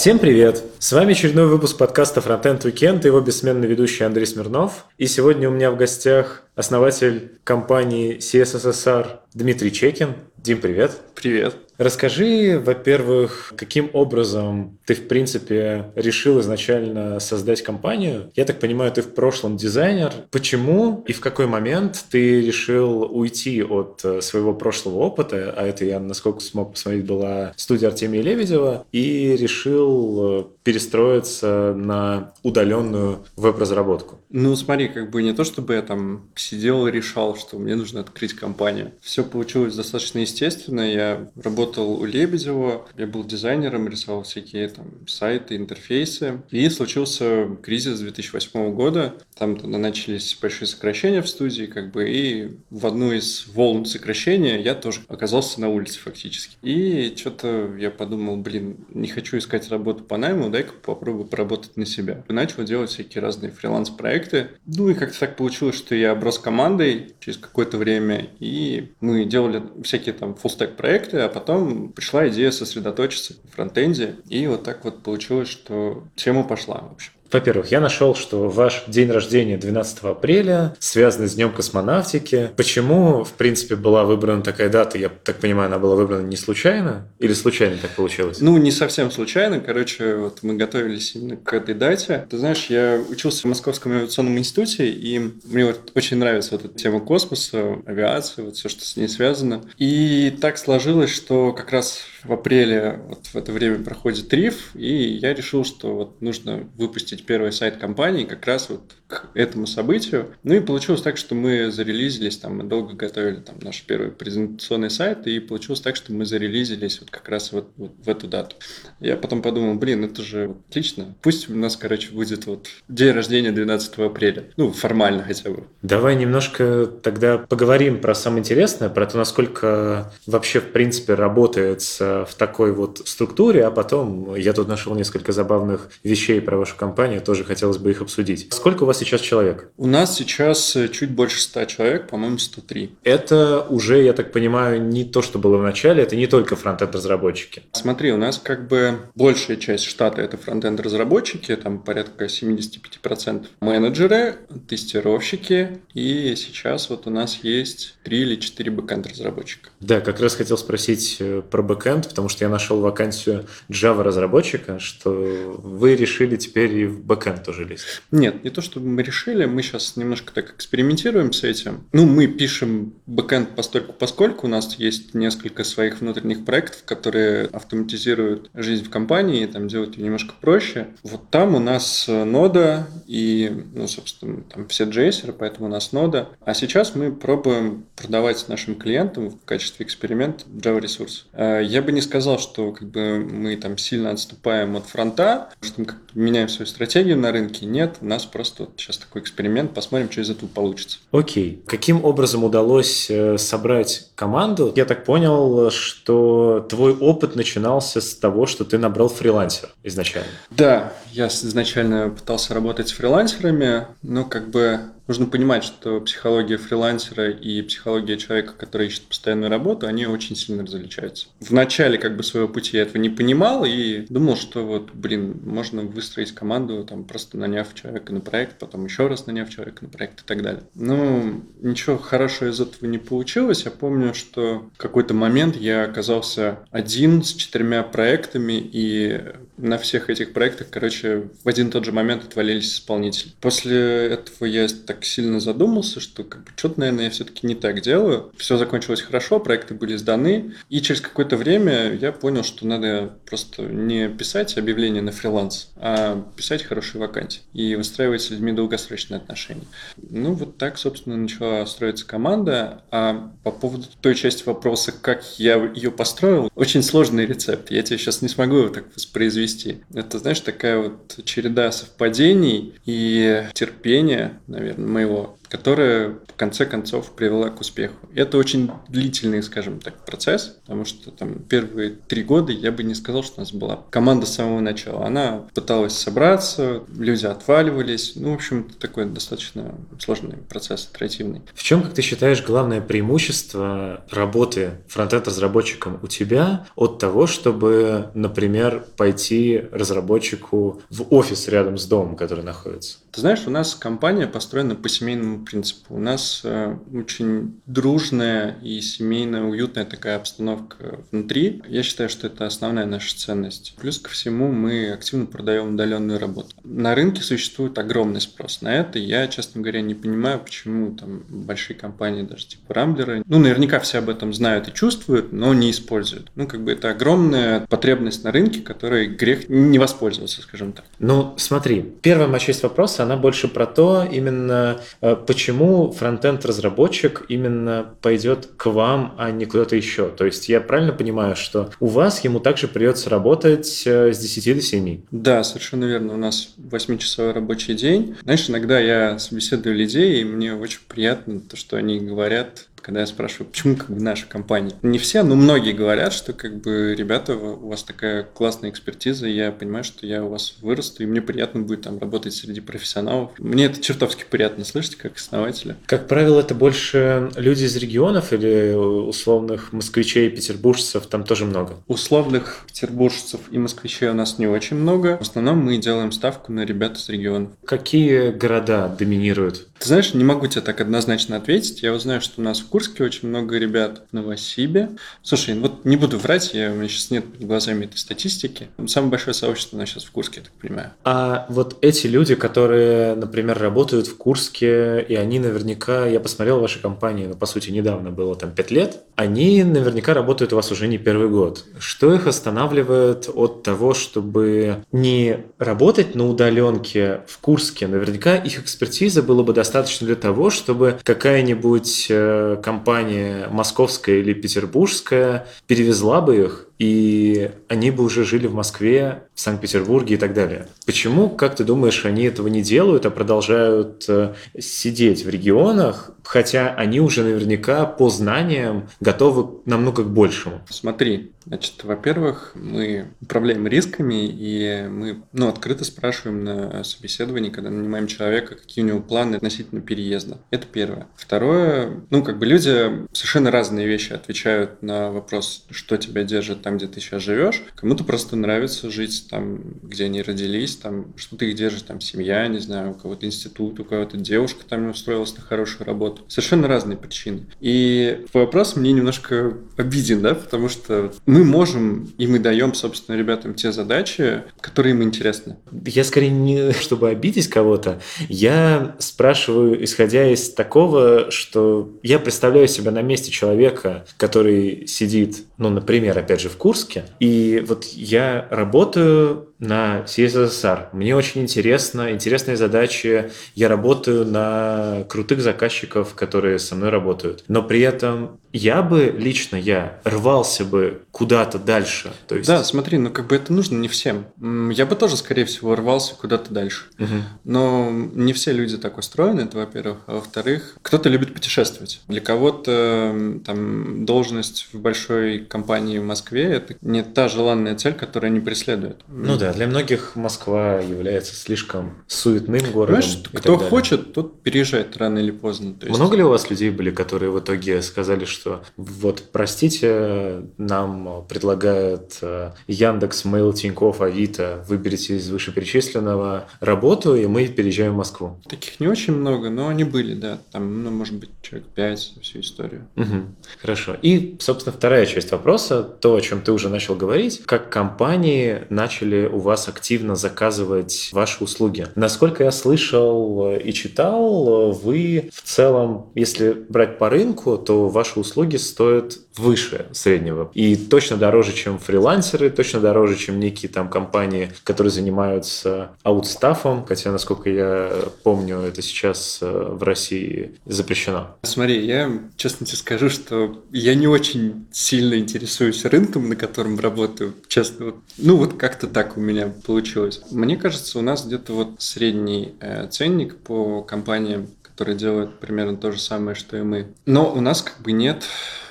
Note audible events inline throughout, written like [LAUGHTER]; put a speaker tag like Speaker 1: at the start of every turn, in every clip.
Speaker 1: Всем привет! С вами очередной выпуск подкаста Frontend Weekend и его бессменный ведущий Андрей Смирнов. И сегодня у меня в гостях основатель компании CSSR Дмитрий Чекин. Дим, привет!
Speaker 2: Привет!
Speaker 1: Расскажи, во-первых, каким образом ты, в принципе, решил изначально создать компанию. Я так понимаю, ты в прошлом дизайнер. Почему и в какой момент ты решил уйти от э, своего прошлого опыта, а это я, насколько смог посмотреть, была студия Артемия Лебедева, и решил э, перестроиться на удаленную веб-разработку?
Speaker 2: Ну, смотри, как бы не то, чтобы я там сидел и решал, что мне нужно открыть компанию. Все получилось достаточно естественно. Я работал работал у Лебедева, я был дизайнером, рисовал всякие там сайты, интерфейсы. И случился кризис 2008 года. Там начались большие сокращения в студии, как бы, и в одну из волн сокращения я тоже оказался на улице фактически. И что-то я подумал, блин, не хочу искать работу по найму, дай-ка попробую поработать на себя. И начал делать всякие разные фриланс-проекты. Ну и как-то так получилось, что я оброс командой через какое-то время, и мы делали всякие там фуллстек проекты, а потом потом пришла идея сосредоточиться в фронтенде, и вот так вот получилось, что тема пошла, в общем.
Speaker 1: Во-первых, я нашел, что ваш день рождения 12 апреля связан с Днем космонавтики. Почему, в принципе, была выбрана такая дата? Я так понимаю, она была выбрана не случайно? Или случайно так получилось?
Speaker 2: Ну, не совсем случайно. Короче, вот мы готовились именно к этой дате. Ты знаешь, я учился в Московском авиационном институте, и мне вот очень нравится вот эта тема космоса, авиации, вот все, что с ней связано. И так сложилось, что как раз в апреле вот в это время проходит риф, и я решил, что вот нужно выпустить первый сайт компании как раз вот к этому событию. Ну и получилось так, что мы зарелизились, там мы долго готовили там наш первый презентационный сайт, и получилось так, что мы зарелизились вот как раз вот, вот в эту дату. Я потом подумал, блин, это же отлично. Пусть у нас, короче, будет вот день рождения 12 апреля. Ну, формально хотя бы.
Speaker 1: Давай немножко тогда поговорим про самое интересное, про то, насколько вообще, в принципе, работает в такой вот структуре, а потом я тут нашел несколько забавных вещей про вашу компанию, тоже хотелось бы их обсудить. Сколько у вас сейчас человек?
Speaker 2: У нас сейчас э, чуть больше 100 человек, по-моему, 103.
Speaker 1: Это уже, я так понимаю, не то, что было в начале, это не только фронтенд-разработчики.
Speaker 2: Смотри, у нас как бы большая часть штата – это фронтенд-разработчики, там порядка 75% менеджеры, тестировщики, и сейчас вот у нас есть 3 или 4 бэкенд-разработчика.
Speaker 1: Да, как раз хотел спросить э, про бэкенд, потому что я нашел вакансию Java-разработчика, что вы решили теперь и в бэкенд тоже лезть.
Speaker 2: Нет, не то, чтобы мы решили, мы сейчас немножко так экспериментируем с этим. Ну, мы пишем бэкэнд постольку поскольку, у нас есть несколько своих внутренних проектов, которые автоматизируют жизнь в компании, там делают ее немножко проще. Вот там у нас нода и, ну, собственно, там все джейсеры, поэтому у нас нода. А сейчас мы пробуем продавать нашим клиентам в качестве эксперимента Java ресурс. Э, я бы не сказал, что как бы мы там сильно отступаем от фронта, что мы как-то меняем свою стратегию на рынке. Нет, у нас просто вот сейчас такой эксперимент, посмотрим, что из этого получится.
Speaker 1: Окей. Каким образом удалось э, собрать команду? Я так понял, что твой опыт начинался с того, что ты набрал фрилансера изначально.
Speaker 2: Да, я изначально пытался работать с фрилансерами, но как бы нужно понимать, что психология фрилансера и психология человека, который ищет постоянную работу, они очень сильно различаются. В начале как бы своего пути я этого не понимал и думал, что вот, блин, можно выстроить команду, там, просто наняв человека на проект, потом еще раз наняв человека на проект и так далее. Ну, ничего хорошего из этого не получилось. Я помню, что в какой-то момент я оказался один с четырьмя проектами, и на всех этих проектах, короче, в один и тот же момент отвалились исполнители. После этого я так сильно задумался, что как бы что-то, наверное, я все-таки не так делаю. Все закончилось хорошо, проекты были сданы, и через какое-то время я понял, что надо просто не писать объявления на фриланс, а писать хорошие вакансии и выстраивать с людьми долгосрочные отношения. Ну, вот так, собственно, начала строиться команда. А по поводу той части вопроса, как я ее построил, очень сложный рецепт. Я тебе сейчас не смогу его так воспроизвести. Это, знаешь, такая вот череда совпадений и терпения, наверное, моего которая в конце концов привела к успеху. Это очень длительный, скажем так, процесс, потому что там первые три года я бы не сказал, что у нас была команда с самого начала. Она пыталась собраться, люди отваливались. Ну, в общем, это такой достаточно сложный процесс, итеративный.
Speaker 1: В чем, как ты считаешь, главное преимущество работы фронтенд-разработчиком у тебя от того, чтобы, например, пойти разработчику в офис рядом с домом, который находится?
Speaker 2: Ты знаешь, у нас компания построена по семейному принципу. У нас э, очень дружная и семейная, уютная такая обстановка внутри. Я считаю, что это основная наша ценность. Плюс ко всему мы активно продаем удаленную работу. На рынке существует огромный спрос на это. Я, честно говоря, не понимаю, почему там большие компании, даже типа Рамблера, ну, наверняка все об этом знают и чувствуют, но не используют. Ну, как бы это огромная потребность на рынке, которой грех не воспользоваться, скажем так.
Speaker 1: Ну, смотри, первая моя часть вопроса она больше про то, именно э, почему фронтенд-разработчик именно пойдет к вам, а не куда-то еще. То есть я правильно понимаю, что у вас ему также придется работать э, с 10 до 7?
Speaker 2: Да, совершенно верно. У нас 8-часовой рабочий день. Знаешь, иногда я собеседую людей, и мне очень приятно то, что они говорят, когда я спрашиваю, почему как бы наша компания. Не все, но многие говорят, что как бы, ребята, у вас такая классная экспертиза, я понимаю, что я у вас вырасту, и мне приятно будет там работать среди профессионалов. Мне это чертовски приятно слышать, как основателя.
Speaker 1: Как правило, это больше люди из регионов или условных москвичей и петербуржцев там тоже много?
Speaker 2: Условных петербуржцев и москвичей у нас не очень много. В основном мы делаем ставку на ребят из регионов.
Speaker 1: Какие города доминируют?
Speaker 2: Ты знаешь, не могу тебе так однозначно ответить. Я вот знаю, что у нас в Курске очень много ребят в Новосибе. Слушай, вот не буду врать, я, у меня сейчас нет перед глазами этой статистики. Самое большое сообщество у нас сейчас в Курске, я так понимаю.
Speaker 1: А вот эти люди, которые, например, работают в Курске, и они наверняка, я посмотрел ваши компании, ну, по сути, недавно было там 5 лет, они наверняка работают у вас уже не первый год. Что их останавливает от того, чтобы не работать на удаленке в Курске? Наверняка их экспертиза было бы достаточно для того, чтобы какая-нибудь э, компания московская или петербургская перевезла бы их, и они бы уже жили в Москве, в Санкт-Петербурге и так далее. Почему, как ты думаешь, они этого не делают, а продолжают э, сидеть в регионах, хотя они уже наверняка по знаниям готовы намного к большему?
Speaker 2: Смотри, значит, во-первых, мы управляем рисками, и мы ну, открыто спрашиваем на собеседовании, когда нанимаем человека, какие у него планы относительно переезда. Это первое. Второе, ну, как бы люди совершенно разные вещи отвечают на вопрос, что тебя держит там, где ты сейчас живешь. Кому-то просто нравится жить там, где они родились, там, что-то их держит, там, семья, не знаю, у кого-то институт, у кого-то девушка там устроилась на хорошую работу. Совершенно разные причины. И вопрос мне немножко обиден, да, потому что мы можем и мы даем, собственно, ребятам те задачи, которые им интересны.
Speaker 1: Я скорее не [LAUGHS] чтобы обидеть кого-то, я спрашиваю, исходя из такого, что я представляю себя на месте человека, который сидит, ну, например, опять же, в Курске, и вот я работаю на CSSR. Мне очень интересно, интересные задачи. Я работаю на крутых заказчиков, которые со мной работают. Но при этом я бы, лично я, рвался бы куда-то дальше. То есть...
Speaker 2: Да, смотри, ну как бы это нужно не всем. Я бы тоже, скорее всего, рвался куда-то дальше. Угу. Но не все люди так устроены, это во-первых. А во-вторых, кто-то любит путешествовать. Для кого-то там должность в большой компании в Москве – это не та желанная цель, которую они преследуют.
Speaker 1: Ну да, для многих Москва является слишком суетным городом.
Speaker 2: Знаешь, кто хочет, тот переезжает рано или поздно.
Speaker 1: То есть... Много ли у вас людей были, которые в итоге сказали, что вот простите, нам предлагают э, Яндекс, Mail, Тинькофф, Авито, выберите из вышеперечисленного работу, и мы переезжаем в Москву?
Speaker 2: Таких не очень много, но они были, да. Там, ну, может быть, человек пять всю историю.
Speaker 1: Угу. Хорошо. И, собственно, вторая часть вопроса, то, о чем ты уже начал говорить, как компании начали вас активно заказывать ваши услуги. Насколько я слышал и читал, вы в целом, если брать по рынку, то ваши услуги стоят выше среднего. И точно дороже, чем фрилансеры, точно дороже, чем некие там компании, которые занимаются аутстафом, хотя, насколько я помню, это сейчас э, в России запрещено.
Speaker 2: Смотри, я честно тебе скажу, что я не очень сильно интересуюсь рынком, на котором работаю. Честно, ну вот как-то так у меня получилось. Мне кажется, у нас где-то вот средний э, ценник по компаниям, которые делают примерно то же самое, что и мы. Но у нас как бы нет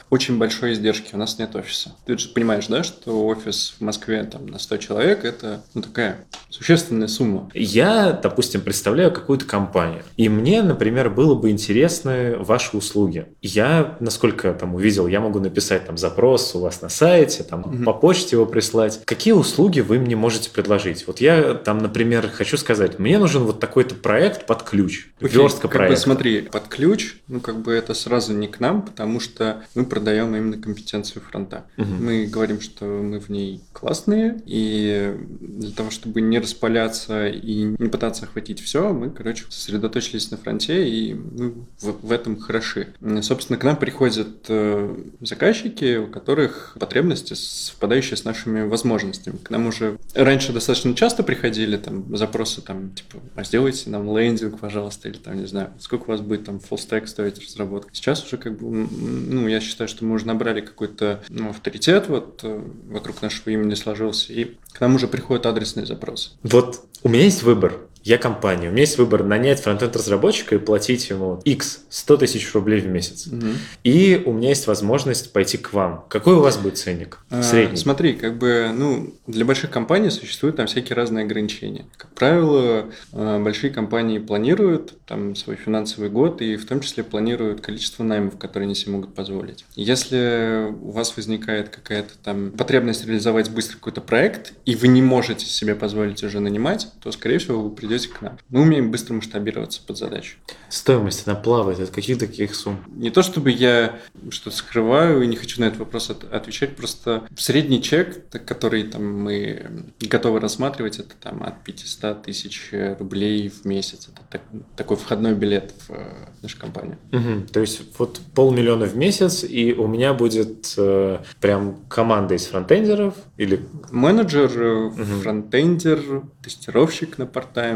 Speaker 2: очень большой издержки, у нас нет офиса. Ты же понимаешь, да, что офис в Москве там на 100 человек – это ну, такая существенная сумма.
Speaker 1: Я, допустим, представляю какую-то компанию, и мне, например, было бы интересны ваши услуги. Я, насколько там увидел, я могу написать там запрос у вас на сайте, там угу. по почте его прислать. Какие услуги вы мне можете предложить? Вот я там, например, хочу сказать, мне нужен вот такой-то проект под ключ,
Speaker 2: Окей, верстка как проекта. Бы, смотри, под ключ, ну как бы это сразу не к нам, потому что мы продаем именно компетенцию фронта. Угу. Мы говорим, что мы в ней классные, и для того, чтобы не распаляться и не пытаться охватить все, мы, короче, сосредоточились на фронте, и мы в, в этом хороши. Собственно, к нам приходят э, заказчики, у которых потребности совпадающие с нашими возможностями. К нам уже раньше достаточно часто приходили там запросы, там, типа, а сделайте нам лендинг, пожалуйста, или там, не знаю, сколько у вас будет там full stack стоить разработка. Сейчас уже как бы, ну, я считаю, что мы уже набрали какой-то ну, авторитет, вот э, вокруг нашего имени сложился, и к нам уже приходят адресные запросы.
Speaker 1: Вот у меня есть выбор я компания, у меня есть выбор нанять фронтенд разработчика и платить ему X 100 тысяч рублей в месяц. Угу. И у меня есть возможность пойти к вам. Какой у вас будет ценник?
Speaker 2: А, Средний. Смотри, как бы, ну, для больших компаний существуют там всякие разные ограничения. Как правило, а, большие компании планируют там свой финансовый год и в том числе планируют количество наймов, которые они себе могут позволить. Если у вас возникает какая-то там потребность реализовать быстро какой-то проект, и вы не можете себе позволить уже нанимать, то, скорее всего, вы придете к нам. Мы умеем быстро масштабироваться под задачу.
Speaker 1: Стоимость, она плавает от каких таких сумм?
Speaker 2: Не то, чтобы я что-то скрываю и не хочу на этот вопрос от- отвечать, просто средний чек, который там мы готовы рассматривать, это там от 500 тысяч рублей в месяц. Это так, такой входной билет в э, нашу компанию.
Speaker 1: Угу. То есть вот полмиллиона в месяц, и у меня будет э, прям команда из фронтендеров или...
Speaker 2: Менеджер, угу. фронтендер, тестировщик на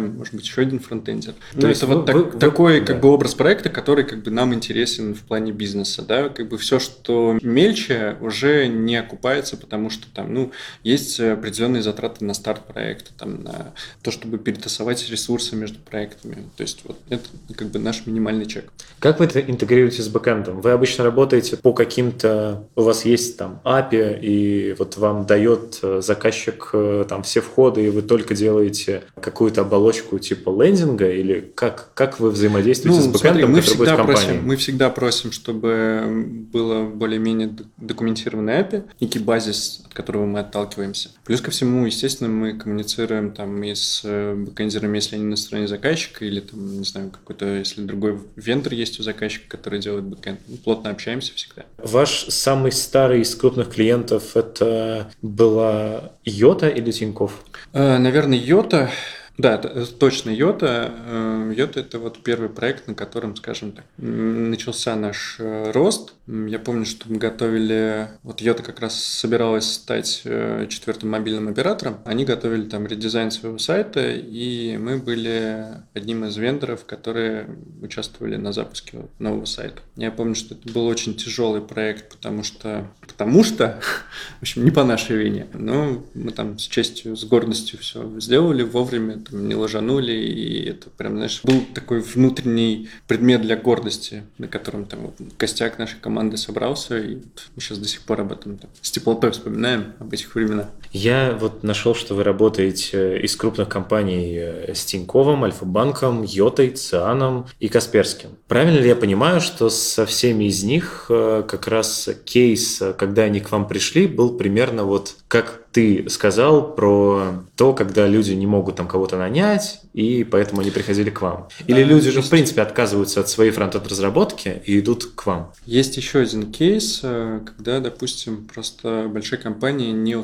Speaker 2: part-time, может быть, еще один фронтендер. То ну, это вы, вот так, вы, такой вы, как да. бы образ проекта, который как бы нам интересен в плане бизнеса, да, как бы все, что мельче, уже не окупается, потому что там, ну, есть определенные затраты на старт проекта, там, на то, чтобы перетасовать ресурсы между проектами. То есть вот это как бы наш минимальный чек.
Speaker 1: Как вы это интегрируете с бэкэндом? Вы обычно работаете по каким-то, у вас есть там API, и вот вам дает э, заказчик э, там все входы, и вы только делаете какую-то оболочку типа лендинга, или как, как вы взаимодействуете ну, с бэкэндом,
Speaker 2: мы всегда просим, Мы всегда просим, чтобы было более-менее документированный API, некий базис, от которого мы отталкиваемся. Плюс ко всему, естественно, мы коммуницируем там и с э, бэкэндерами, если они на стороне заказчика, или там, не знаю, какой-то, если другой вендор есть у заказчика, который делает бэкэнд. Мы плотно общаемся всегда.
Speaker 1: Ваш самый старый из крупных клиентов это была Йота или Тиньков?
Speaker 2: Э, наверное, Йота. Да, точно Йота. Э, Йота – это вот первый проект, на котором, скажем так, начался наш э, рост. Я помню, что мы готовили... Вот Йота как раз собиралась стать э, четвертым мобильным оператором. Они готовили там редизайн своего сайта, и мы были одним из вендоров, которые участвовали на запуске нового сайта. Я помню, что это был очень тяжелый проект, потому что... Потому что, [LAUGHS] в общем, не по нашей вине. Но мы там с честью, с гордостью все сделали вовремя там, не ложанули, и это прям, знаешь, был такой внутренний предмет для гордости, на котором там вот, костяк нашей команды собрался, и мы сейчас до сих пор об этом там, с теплотой вспоминаем, об этих временах.
Speaker 1: Я вот нашел, что вы работаете из крупных компаний э, с Тиньковым, Альфа-банком, Йотой, Цианом и Касперским. Правильно ли я понимаю, что со всеми из них э, как раз кейс, когда они к вам пришли, был примерно вот как ты сказал про то, когда люди не могут там кого-то нанять, и поэтому они приходили к вам. Или да, люди же, в принципе, отказываются от своей фронтенд разработки и идут к вам.
Speaker 2: Есть еще один кейс, э, когда, допустим, просто большая компания не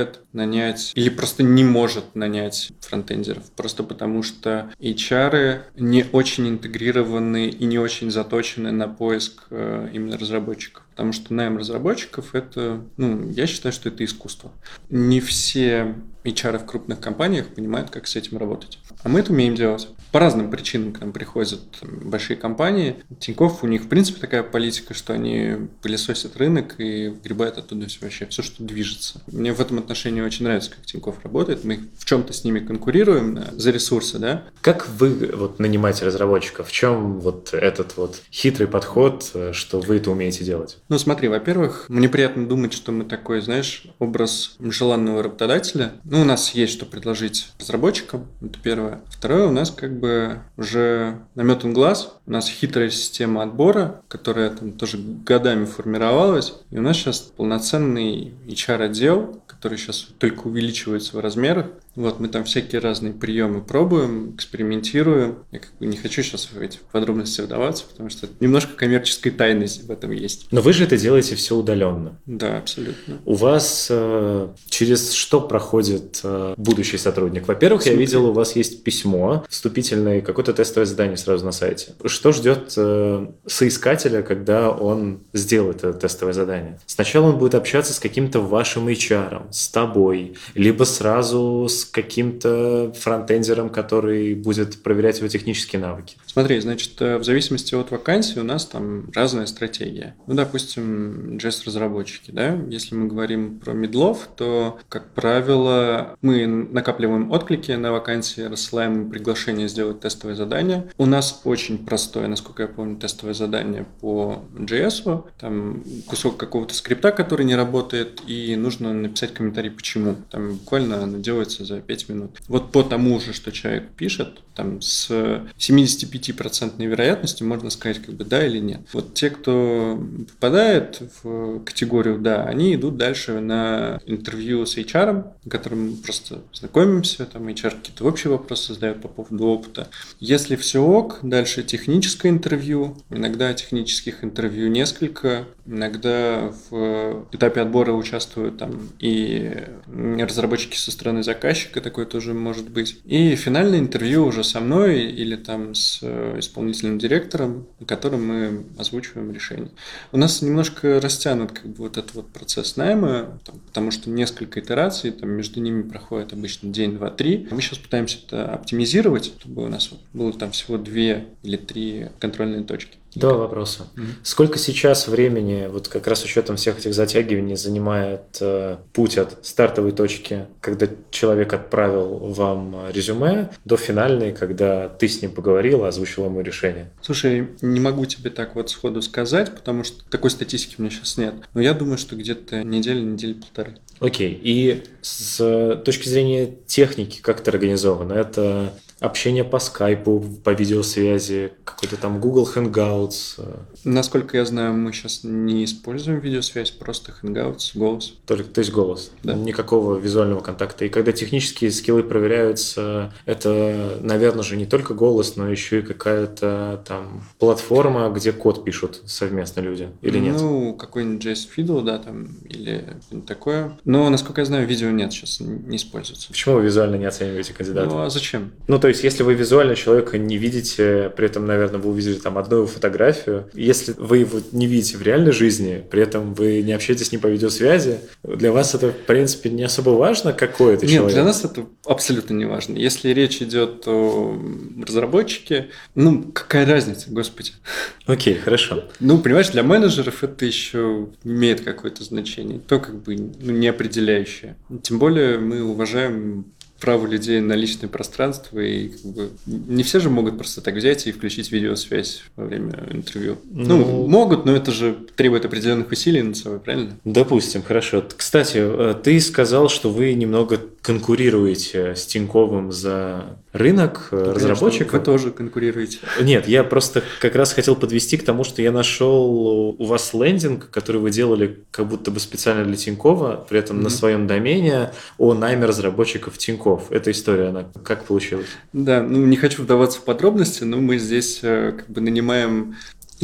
Speaker 2: успевает нанять или просто не может нанять фронтендеров, просто потому что HR не очень интегрированы и не очень заточены на поиск э, именно разработчиков. Потому что найм разработчиков это, ну, я считаю, что это искусство. Не все HR в крупных компаниях понимают, как с этим работать. А мы это умеем делать. По разным причинам к нам приходят большие компании. Тиньков, у них, в принципе, такая политика, что они пылесосят рынок и вгребают оттуда все вообще, все, что движется. Мне в этом отношении очень нравится, как Тиньков работает. Мы в чем-то с ними конкурируем за ресурсы, да.
Speaker 1: Как вы вот нанимаете разработчиков? В чем вот этот вот хитрый подход, что вы это умеете делать?
Speaker 2: Ну, смотри, во-первых, мне приятно думать, что мы такой, знаешь, образ желанного работодателя. Ну, у нас есть что предложить разработчикам, это первое. Второе, у нас как бы уже наметан глаз, у нас хитрая система отбора, которая там тоже годами формировалась, и у нас сейчас полноценный HR-отдел, который сейчас только увеличивается в размерах. Вот мы там всякие разные приемы пробуем, экспериментируем. Я как бы не хочу сейчас в эти подробности вдаваться, потому что немножко коммерческой тайности в этом есть.
Speaker 1: Но вы же это делаете все удаленно.
Speaker 2: Да, абсолютно.
Speaker 1: У вас э, через что проходит э, будущий сотрудник? Во-первых, я видел, у вас есть письмо вступительное, какое-то тестовое задание сразу на сайте. Что ждет э, соискателя, когда он сделает это тестовое задание? Сначала он будет общаться с каким-то вашим HR, с тобой, либо сразу с каким-то фронтендером, который будет проверять его технические навыки?
Speaker 2: Смотри, значит, э, в зависимости от вакансии у нас там разная стратегия. Ну, допустим, JS-разработчики, да, если мы говорим про медлов, то, как правило, мы накапливаем отклики на вакансии, рассылаем приглашение сделать тестовое задание. У нас очень простое, насколько я помню, тестовое задание по JS. Там кусок какого-то скрипта, который не работает, и нужно написать комментарий, почему. Там буквально делается за 5 минут. Вот по тому же, что человек пишет, там с 75% вероятностью можно сказать как бы да или нет. Вот те, кто попадает в категорию да, они идут дальше на интервью с HR, на котором просто знакомимся, там HR какие-то общие вопросы задают по поводу опыта. Если все ок, дальше техническое интервью, иногда технических интервью несколько, иногда в этапе отбора участвуют там и разработчики со стороны заказчика, такое тоже может быть. И финальное интервью уже со мной или там с э, исполнительным директором, на котором мы озвучиваем решение. У нас немножко растянут как бы вот этот вот процесс найма, там, потому что несколько итераций, там между ними проходит обычно день, два, три. Мы сейчас пытаемся это оптимизировать, чтобы у нас было там всего две или три контрольные точки.
Speaker 1: Два вопроса. Mm-hmm. Сколько сейчас времени, вот как раз учетом всех этих затягиваний, занимает э, путь от стартовой точки, когда человек отправил вам резюме, до финальной, когда ты с ним поговорил, озвучил ему решение?
Speaker 2: Слушай, не могу тебе так вот сходу сказать, потому что такой статистики у меня сейчас нет. Но я думаю, что где-то неделя, недели полторы.
Speaker 1: Окей. И с точки зрения техники, как это организовано? Это общение по скайпу, по видеосвязи, какой-то там Google Hangouts.
Speaker 2: Насколько я знаю, мы сейчас не используем видеосвязь, просто Hangouts, голос.
Speaker 1: Только, то есть голос?
Speaker 2: Да.
Speaker 1: Никакого визуального контакта. И когда технические скиллы проверяются, это, наверное же, не только голос, но еще и какая-то там платформа, где код пишут совместно люди, или нет?
Speaker 2: Ну, какой-нибудь JS Fiddle, да, там, или такое. Но, насколько я знаю, видео нет, сейчас не используется.
Speaker 1: Почему вы визуально не оцениваете кандидата?
Speaker 2: Ну, а зачем?
Speaker 1: Ну, то есть, если вы визуально человека не видите, при этом, наверное, вы увидели там одну его фотографию, если вы его не видите в реальной жизни, при этом вы не общаетесь ним по видеосвязи, для вас это, в принципе, не особо важно, какой это
Speaker 2: Нет,
Speaker 1: человек?
Speaker 2: для нас это абсолютно не важно. Если речь идет о разработчике, ну, какая разница, господи.
Speaker 1: Окей, хорошо.
Speaker 2: Ну, понимаешь, для менеджеров это еще имеет какое-то значение, то как бы ну, не определяющее. Тем более мы уважаем право людей на личное пространство, и как бы не все же могут просто так взять и включить видеосвязь во время интервью. Ну, ну могут, но это же требует определенных усилий над собой, правильно?
Speaker 1: Допустим, хорошо. Кстати, э, ты сказал, что вы немного конкурируете с Тиньковым за рынок э, ну, разработчиков.
Speaker 2: Вы тоже конкурируете.
Speaker 1: Нет, я просто как раз хотел подвести к тому, что я нашел у вас лендинг, который вы делали как будто бы специально для Тинькова, при этом mm-hmm. на своем домене о найме разработчиков Тиньков. Эта история, она как получилась?
Speaker 2: Да, ну не хочу вдаваться в подробности, но мы здесь э, как бы нанимаем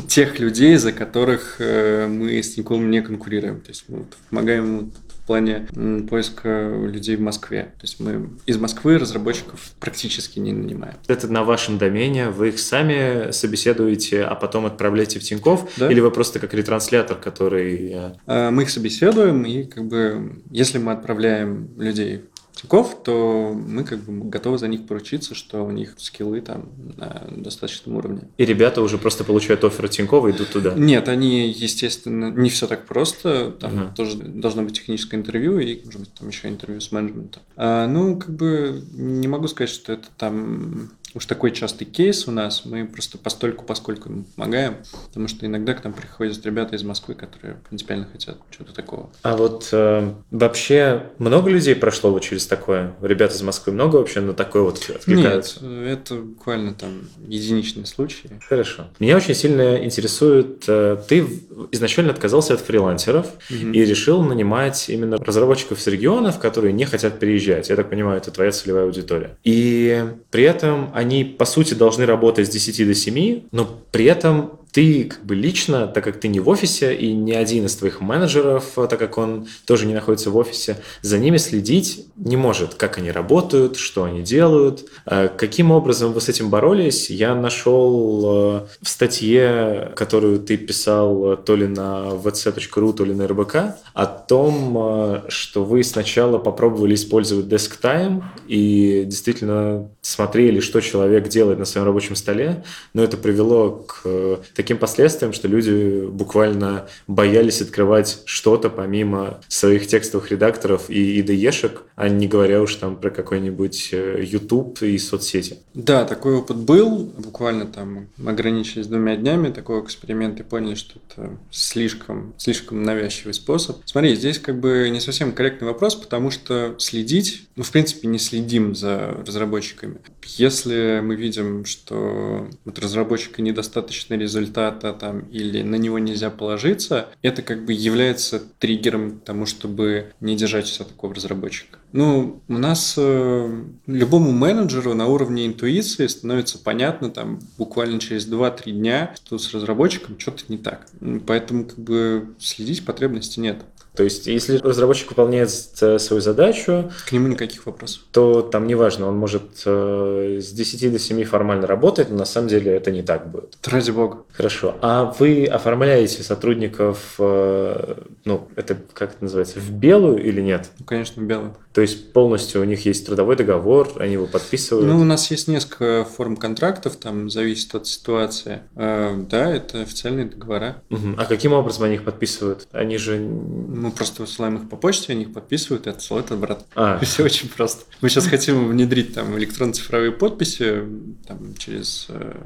Speaker 2: тех людей, за которых э, мы с Тиньковым не конкурируем. То есть мы помогаем в плане поиска людей в Москве. То есть мы из Москвы разработчиков практически не нанимаем.
Speaker 1: Это на вашем домене, вы их сами собеседуете, а потом отправляете в Тиньков?
Speaker 2: Да.
Speaker 1: Или вы просто как ретранслятор, который... Э,
Speaker 2: мы их собеседуем, и как бы если мы отправляем людей Тинькофф, то мы как бы готовы за них поручиться, что у них скиллы там на достаточном уровне.
Speaker 1: И ребята уже просто получают офер Тинькова и идут туда?
Speaker 2: Нет, они, естественно, не все так просто. Там uh-huh. тоже должно быть техническое интервью и, может быть, там еще интервью с менеджментом. А, ну, как бы не могу сказать, что это там уж такой частый кейс у нас, мы просто постольку, поскольку мы помогаем, потому что иногда к нам приходят ребята из Москвы, которые принципиально хотят чего-то такого.
Speaker 1: А вот э, вообще много людей прошло вот через такое? Ребята из Москвы много вообще на такое вот откликаются?
Speaker 2: Нет, это буквально там единичные случаи.
Speaker 1: Хорошо. Меня очень сильно интересует, э, ты изначально отказался от фрилансеров угу. и решил нанимать именно разработчиков с регионов, которые не хотят переезжать. Я так понимаю, это твоя целевая аудитория. И при этом они они, по сути, должны работать с 10 до 7, но при этом ты как бы лично, так как ты не в офисе, и ни один из твоих менеджеров, так как он тоже не находится в офисе, за ними следить не может, как они работают, что они делают. Э, каким образом вы с этим боролись, я нашел э, в статье, которую ты писал то ли на vc.ru, то ли на РБК, о том, э, что вы сначала попробовали использовать DeskTime и действительно смотрели, что человек делает на своем рабочем столе, но это привело к таким последствиям, что люди буквально боялись открывать что-то помимо своих текстовых редакторов и IDE-шек, а не говоря уж там про какой-нибудь э, YouTube и соцсети.
Speaker 2: Да, такой опыт был. Буквально там ограничились двумя днями такого эксперимента и поняли, что это слишком, слишком навязчивый способ. Смотри, здесь как бы не совсем корректный вопрос, потому что следить, ну, в принципе, не следим за разработчиками. Если мы видим, что вот разработчика недостаточно результат результата там, или на него нельзя положиться, это как бы является триггером тому, чтобы не держать все такого разработчика. Ну, у нас э, любому менеджеру на уровне интуиции становится понятно там буквально через 2-3 дня, что с разработчиком что-то не так. Поэтому как бы следить потребности нет.
Speaker 1: То есть, если разработчик выполняет э, свою задачу...
Speaker 2: К нему никаких вопросов.
Speaker 1: То там неважно, он может э, с 10 до 7 формально работать, но на самом деле это не так будет.
Speaker 2: Ради бога.
Speaker 1: Хорошо. А вы оформляете сотрудников, э, ну, это как это называется, в белую или нет?
Speaker 2: Ну, конечно, в белую.
Speaker 1: То есть полностью у них есть трудовой договор, они его подписывают?
Speaker 2: Ну, у нас есть несколько форм контрактов, там зависит от ситуации. Э, да, это официальные договора.
Speaker 1: Угу. А каким образом они их подписывают? Они же...
Speaker 2: Мы просто высылаем их по почте, они их подписывают и отсылают обратно. А. [LAUGHS] Все очень просто. Мы сейчас хотим внедрить там электронно-цифровые подписи, там, через э,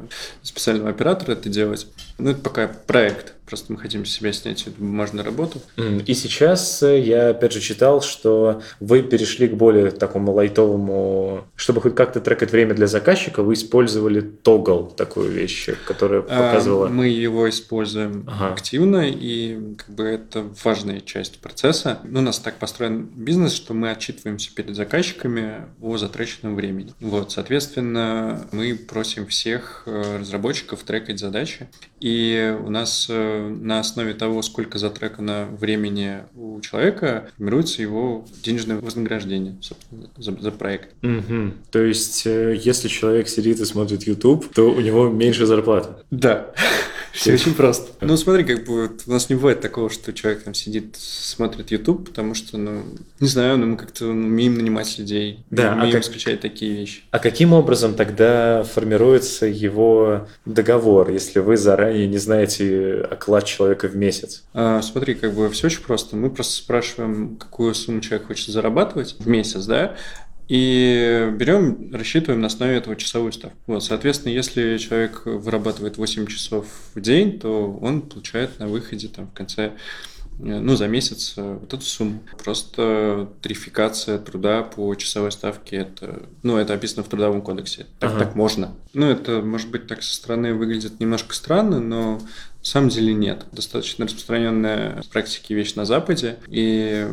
Speaker 2: специального оператора это делать. Ну, это пока проект. Просто мы хотим с себя снять эту бумажную работу.
Speaker 1: И сейчас э, я опять же читал, что вы перешли к более такому лайтовому, чтобы хоть как-то трекать время для заказчика, вы использовали тогл, такую вещь, которая а, показывала...
Speaker 2: Мы его используем ага. активно, и как бы это важная часть процесса. Ну, у нас так построен бизнес, что мы отчитываемся перед заказчиками о затраченном времени. Вот, соответственно, мы просим всех э, разработчиков трекать задачи, и у нас э, на основе того, сколько затрекано времени у человека, формируется его денежное вознаграждение за, за проект.
Speaker 1: Угу. То есть, э, если человек сидит и смотрит YouTube, то у него меньше зарплаты.
Speaker 2: Да. [LAUGHS] Все очень просто. Ну, смотри, как бы у нас не бывает такого, что человек там сидит, смотрит YouTube, потому что, ну, не знаю, ну, мы как-то умеем нанимать людей, да, умеем а как... исключать такие вещи.
Speaker 1: А каким образом тогда формируется его договор, если вы заранее не знаете оклад человека в месяц?
Speaker 2: А, смотри, как бы все очень просто. Мы просто спрашиваем, какую сумму человек хочет зарабатывать в месяц, да, и берем, рассчитываем на основе этого часовую ставку. Вот, соответственно, если человек вырабатывает 8 часов в день, то он получает на выходе там, в конце э, ну, за месяц э, вот эту сумму. Просто тарификация труда по часовой ставке, это, ну, это описано в Трудовом кодексе. Так, ага. так можно. Ну, это, может быть, так со стороны выглядит немножко странно, но на самом деле нет. Достаточно распространенная в практике вещь на Западе. И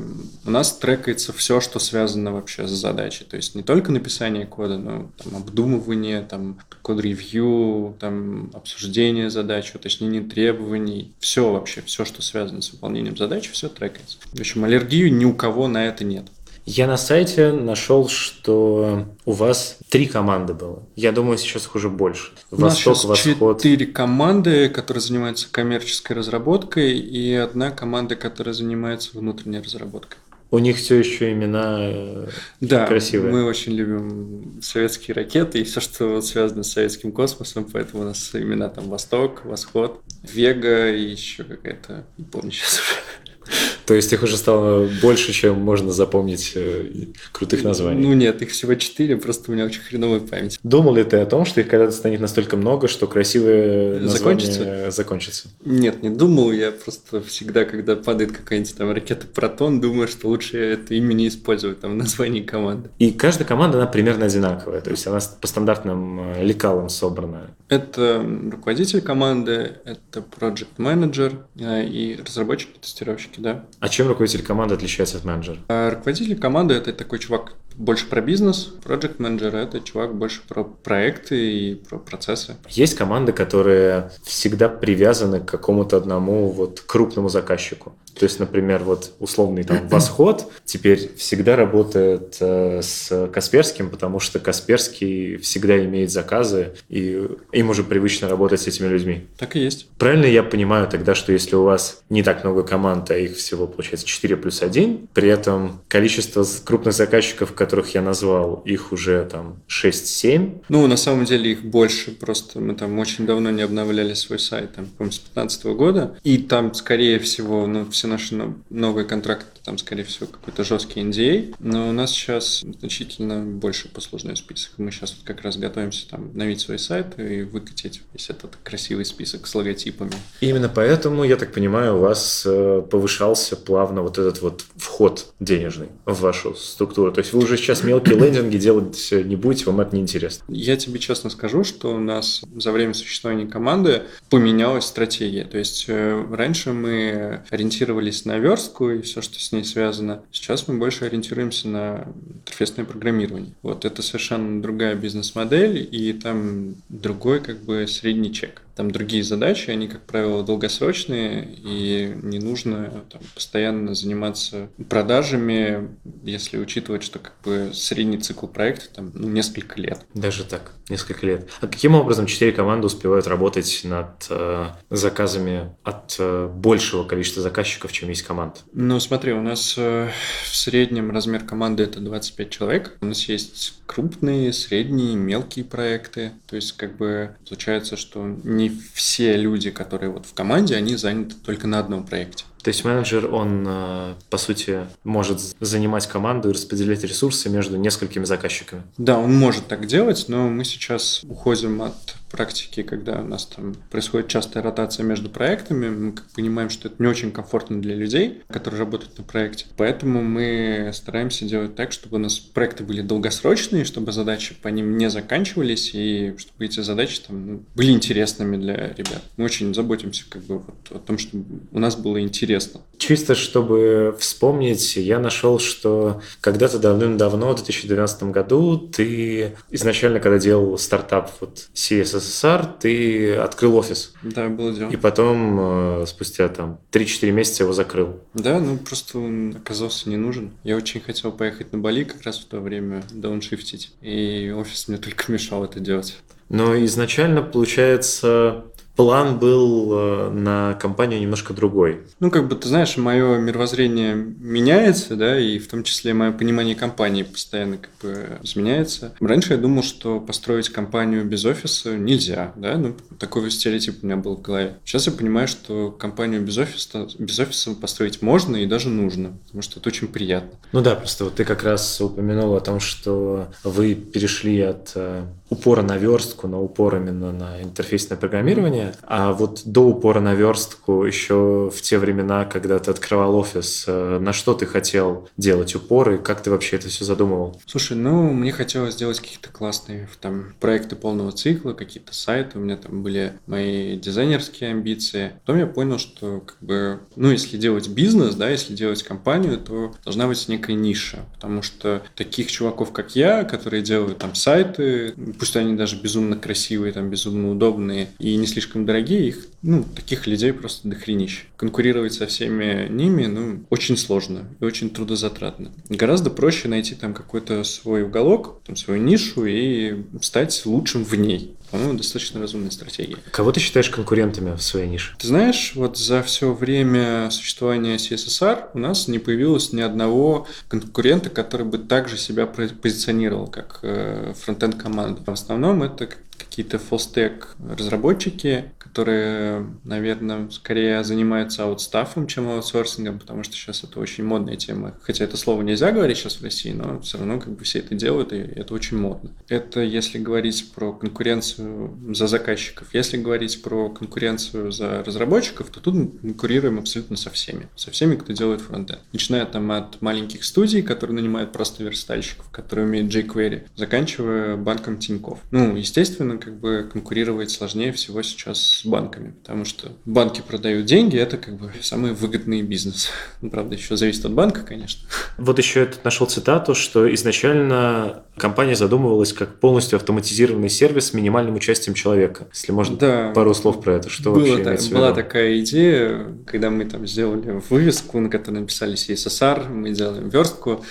Speaker 2: у нас трекается все, что связано вообще с задачей. То есть не только написание кода, но там, обдумывание, там, код-ревью, там, обсуждение задач, уточнение требований. Все вообще, все, что связано с выполнением задачи, все трекается. В общем, аллергию ни у кого на это нет.
Speaker 1: Я на сайте нашел, что у вас три команды было. Я думаю, сейчас их уже больше.
Speaker 2: У Восток, нас Восход. Четыре команды, которые занимаются коммерческой разработкой, и одна команда, которая занимается внутренней разработкой.
Speaker 1: У них все еще имена э,
Speaker 2: Да,
Speaker 1: красивые.
Speaker 2: мы очень любим советские ракеты и все, что связано с советским космосом, поэтому у нас имена там Восток, Восход, Вега и еще какая-то, не помню сейчас уже.
Speaker 1: То есть их уже стало больше, чем можно запомнить э, крутых названий.
Speaker 2: Ну нет, их всего четыре, просто у меня очень хреновая память.
Speaker 1: Думал ли ты о том, что их когда-то станет настолько много, что красивые названия
Speaker 2: Закончится?
Speaker 1: закончатся?
Speaker 2: Нет, не думал, я просто всегда, когда падает какая-нибудь там ракета Протон, думаю, что лучше это имя не использовать там в названии команды.
Speaker 1: И каждая команда, она примерно одинаковая, то есть она по стандартным э, лекалам собрана.
Speaker 2: Это руководитель команды, это project менеджер и разработчики, тестировщики, да.
Speaker 1: А чем руководитель команды отличается от менеджера?
Speaker 2: А руководитель команды это такой чувак больше про бизнес, project менеджер это чувак больше про проекты и про процессы.
Speaker 1: Есть команды, которые всегда привязаны к какому-то одному вот крупному заказчику. То есть, например, вот условный там [LAUGHS] Восход теперь всегда работает э, с Касперским, потому что Касперский всегда имеет заказы, и им уже привычно работать с этими людьми.
Speaker 2: Так и есть.
Speaker 1: Правильно я понимаю тогда, что если у вас не так много команд, а их всего получается 4 плюс 1, при этом количество крупных заказчиков, которых я назвал, их уже там 6-7?
Speaker 2: Ну, на самом деле их больше, просто мы там очень давно не обновляли свой сайт, там, по-моему, с 2015 года, и там, скорее всего, ну, все наши новые контракты, там, скорее всего, какой-то жесткий NDA, но у нас сейчас значительно больше послужной список. Мы сейчас вот как раз готовимся там обновить свой сайт и выкатить весь этот красивый список с логотипами.
Speaker 1: Именно поэтому, я так понимаю, у вас э, повышался плавно вот этот вот вход денежный в вашу структуру. То есть вы уже сейчас мелкие [COUGHS] лендинги делать не будете, вам это не интересно.
Speaker 2: Я тебе честно скажу, что у нас за время существования команды поменялась стратегия. То есть э, раньше мы ориентировались на верстку и все, что с ней связано. Сейчас мы больше ориентируемся на интерфейсное программирование. Вот это совершенно другая бизнес-модель, и там другой как бы средний чек там другие задачи, они, как правило, долгосрочные, и не нужно там, постоянно заниматься продажами, если учитывать, что как бы средний цикл проекта там ну, несколько лет.
Speaker 1: Даже так, несколько лет. А каким образом четыре команды успевают работать над э, заказами от э, большего количества заказчиков, чем есть команд?
Speaker 2: Ну, смотри, у нас э, в среднем размер команды это 25 человек. У нас есть крупные, средние, мелкие проекты. То есть, как бы получается, что не все люди, которые вот в команде, они заняты только на одном проекте.
Speaker 1: То есть менеджер, он, э, по сути, может занимать команду и распределять ресурсы между несколькими заказчиками.
Speaker 2: Да, он может так делать, но мы сейчас уходим от практики, когда у нас там происходит частая ротация между проектами, мы понимаем, что это не очень комфортно для людей, которые работают на проекте. Поэтому мы стараемся делать так, чтобы у нас проекты были долгосрочные, чтобы задачи по ним не заканчивались, и чтобы эти задачи там, ну, были интересными для ребят. Мы очень заботимся как бы вот о том, чтобы у нас было интересно.
Speaker 1: Чисто чтобы вспомнить, я нашел, что когда-то давным-давно, в 2012 году, ты изначально, когда делал стартап вот CSS СССР, ты открыл офис.
Speaker 2: Да, было дело.
Speaker 1: И потом, э, спустя там 3-4 месяца его закрыл.
Speaker 2: Да, ну просто он оказался не нужен. Я очень хотел поехать на Бали как раз в то время, дауншифтить. И офис мне только [LAUGHS] мешал это делать.
Speaker 1: Но изначально, получается, план был э, на компанию немножко другой.
Speaker 2: Ну, как бы, ты знаешь, мое мировоззрение меняется, да, и в том числе мое понимание компании постоянно как бы изменяется. Раньше я думал, что построить компанию без офиса нельзя, да, ну, такой стереотип у меня был в голове. Сейчас я понимаю, что компанию без офиса, без офиса построить можно и даже нужно, потому что это очень приятно.
Speaker 1: Ну да, просто вот ты как раз упомянул о том, что вы перешли от э, упора на верстку, на упор именно на интерфейсное программирование, а вот до упора на верстку еще в те времена, когда ты открывал офис, э, на что ты хотел делать упоры, как ты вообще это все задумывал?
Speaker 2: Слушай, ну, мне хотелось сделать какие-то классные там проекты полного цикла, какие-то сайты, у меня там были мои дизайнерские амбиции. Потом я понял, что как бы, ну, если делать бизнес, да, если делать компанию, то должна быть некая ниша, потому что таких чуваков, как я, которые делают там сайты, пусть они даже безумно красивые, там, безумно удобные и не слишком слишком дорогие, их, ну, таких людей просто дохренище. Конкурировать со всеми ними, ну, очень сложно и очень трудозатратно. Гораздо проще найти там какой-то свой уголок, там, свою нишу и стать лучшим в ней. По-моему, достаточно разумная стратегия.
Speaker 1: Кого ты считаешь конкурентами в своей нише?
Speaker 2: Ты знаешь, вот за все время существования CSSR у нас не появилось ни одного конкурента, который бы также себя позиционировал как э, фронтенд команда. В основном это какие-то фолстек разработчики, которые, наверное, скорее занимаются аутстафом, чем аутсорсингом, потому что сейчас это очень модная тема. Хотя это слово нельзя говорить сейчас в России, но все равно как бы все это делают, и это очень модно. Это если говорить про конкуренцию за заказчиков. Если говорить про конкуренцию за разработчиков, то тут мы конкурируем абсолютно со всеми. Со всеми, кто делает фронтенд. Начиная там от маленьких студий, которые нанимают просто верстальщиков, которые умеют jQuery, заканчивая банком Тинькофф. Ну, естественно, как бы конкурировать сложнее всего сейчас с банками, потому что банки продают деньги, это как бы самый выгодный бизнес. [LAUGHS] Ну, правда, еще зависит от банка, конечно.
Speaker 1: Вот еще я нашел цитату, что изначально компания задумывалась как полностью автоматизированный сервис с минимальным участием человека. Если можно
Speaker 2: да,
Speaker 1: пару слов про это, что
Speaker 2: было
Speaker 1: вообще
Speaker 2: так, Была такая идея, когда мы там сделали вывеску, на которой написали CSSR, мы делаем верстку,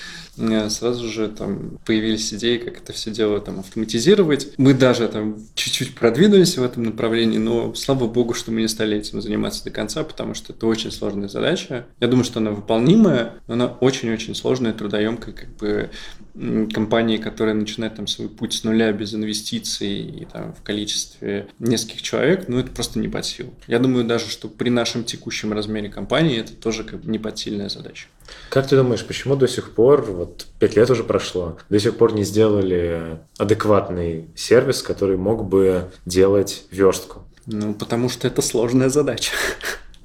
Speaker 2: сразу же там появились идеи, как это все дело там автоматизировать. Мы даже там чуть-чуть продвинулись в этом направлении, но слава богу, что мы не стали этим заниматься до конца, потому что это очень сложная задача. Я думаю, что она выполнимая, но она очень-очень сложная, трудоемкая, как бы компании, которые начинают там свой путь с нуля без инвестиций и там в количестве нескольких человек, ну это просто не под силу. Я думаю даже, что при нашем текущем размере компании это тоже как бы не подсильная задача.
Speaker 1: Как ты думаешь, почему до сих пор, вот пять лет уже прошло, до сих пор не сделали адекватный сервис, который мог бы делать верстку?
Speaker 2: Ну, потому что это сложная задача.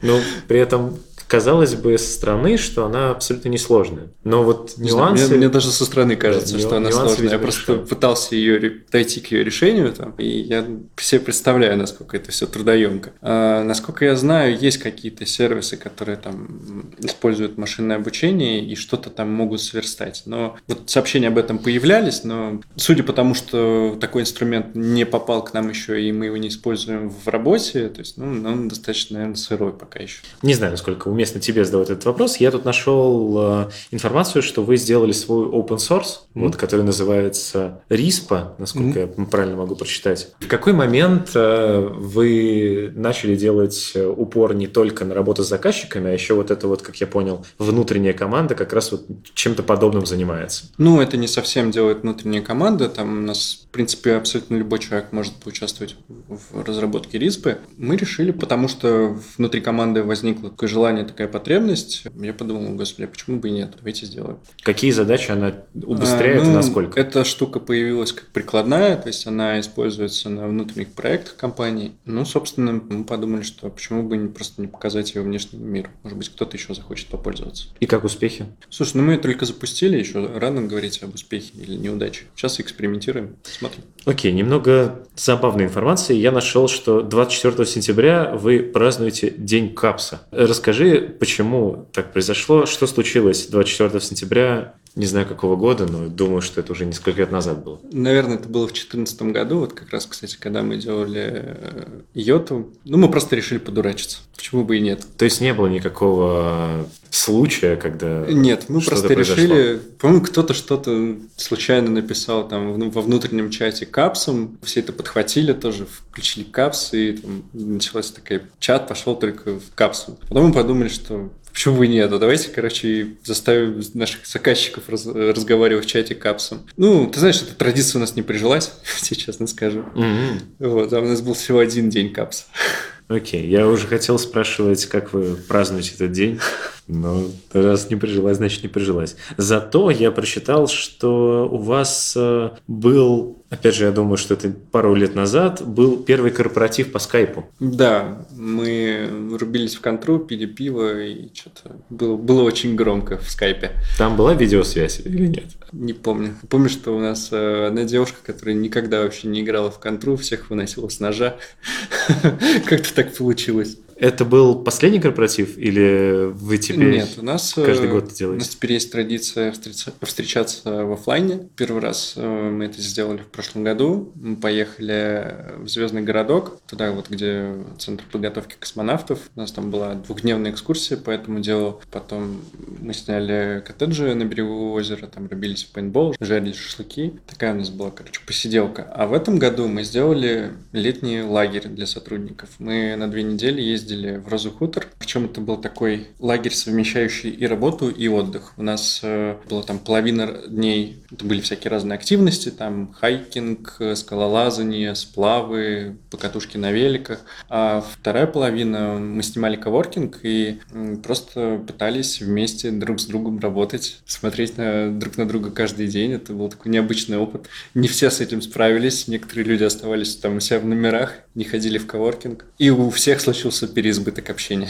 Speaker 1: Ну, при этом казалось бы со стороны, что она абсолютно несложная. Но вот нюансы...
Speaker 2: Мне, мне даже со стороны кажется, да, что она сложная. Я просто пытался ее, дойти к ее решению, там, и я себе представляю, насколько это все трудоемко. А, насколько я знаю, есть какие-то сервисы, которые там используют машинное обучение и что-то там могут сверстать. Но вот сообщения об этом появлялись, но судя по тому, что такой инструмент не попал к нам еще, и мы его не используем в работе, то есть, ну, он достаточно, наверное, сырой пока еще.
Speaker 1: Не знаю, насколько у уместно тебе задавать этот вопрос. Я тут нашел э, информацию, что вы сделали свой open source, mm-hmm. вот, который называется RISPA, насколько mm-hmm. я правильно могу прочитать. В какой момент э, вы начали делать э, упор не только на работу с заказчиками, а еще вот это вот, как я понял, внутренняя команда как раз вот чем-то подобным занимается?
Speaker 2: Ну, это не совсем делает внутренняя команда. Там у нас, в принципе, абсолютно любой человек может поучаствовать в разработке RISPы. Мы решили, потому что внутри команды возникло такое желание такая потребность, я подумал, господи, а почему бы и нет, давайте сделаем.
Speaker 1: Какие задачи она убыстряет
Speaker 2: а, ну,
Speaker 1: и насколько?
Speaker 2: Эта штука появилась как прикладная, то есть она используется на внутренних проектах компании. Ну, собственно, мы подумали, что почему бы просто не показать ее внешнему миру. Может быть, кто-то еще захочет попользоваться.
Speaker 1: И как успехи?
Speaker 2: Слушай, ну мы ее только запустили, еще рано говорить об успехе или неудаче. Сейчас экспериментируем, смотрим.
Speaker 1: Окей, немного забавной информации. Я нашел, что 24 сентября вы празднуете День Капса. Расскажи, почему так произошло, что случилось 24 сентября не знаю какого года, но думаю, что это уже несколько лет назад было.
Speaker 2: Наверное, это было в 2014 году, вот как раз, кстати, когда мы делали э, йоту. Ну, мы просто решили подурачиться. Почему бы и нет?
Speaker 1: То есть не было никакого случая, когда
Speaker 2: Нет, мы просто произошло. решили... По-моему, кто-то что-то случайно написал там во внутреннем чате капсом. Все это подхватили тоже, включили капс, и там началась такая... Чат пошел только в капсу. Потом мы подумали, что Почему бы нет? А давайте, короче, заставим наших заказчиков раз, разговаривать в чате капсом. Ну, ты знаешь, эта традиция у нас не прижилась, [LAUGHS] тебе честно скажу. Mm-hmm. Вот, а у нас был всего один день капса.
Speaker 1: Окей, okay. я уже хотел спрашивать, как вы празднуете этот день, но раз не прижилась, значит не прижилась. Зато я прочитал, что у вас э, был Опять же, я думаю, что это пару лет назад был первый корпоратив по скайпу.
Speaker 2: Да, мы рубились в контру, пили пиво, и что-то было, было очень громко в скайпе.
Speaker 1: Там была видеосвязь или нет?
Speaker 2: Не помню. Помню, что у нас э, одна девушка, которая никогда вообще не играла в контру, всех выносила с ножа. [LAUGHS] Как-то так получилось.
Speaker 1: Это был последний корпоратив или вы теперь
Speaker 2: Нет, у нас
Speaker 1: каждый
Speaker 2: э,
Speaker 1: год это
Speaker 2: У
Speaker 1: делаете?
Speaker 2: нас теперь есть традиция встречаться в оффлайне. Первый раз э, мы это сделали в прошлом году. Мы поехали в Звездный городок, туда вот, где центр подготовки космонавтов. У нас там была двухдневная экскурсия по этому делу. Потом мы сняли коттеджи на берегу озера, там рубились в пейнтбол, жарили шашлыки. Такая у нас была, короче, посиделка. А в этом году мы сделали летний лагерь для сотрудников. Мы на две недели ездили в Розу. Причем это был такой лагерь, совмещающий и работу, и отдых. У нас э, было там половина дней, это были всякие разные активности, там хайкинг, э, скалолазание, сплавы, покатушки на великах. А вторая половина мы снимали коворкинг и просто пытались вместе друг с другом работать, смотреть на, друг на друга каждый день. Это был такой необычный опыт. Не все с этим справились. Некоторые люди оставались там у себя в номерах, не ходили в коворкинг. И у всех случился переизбыток общения.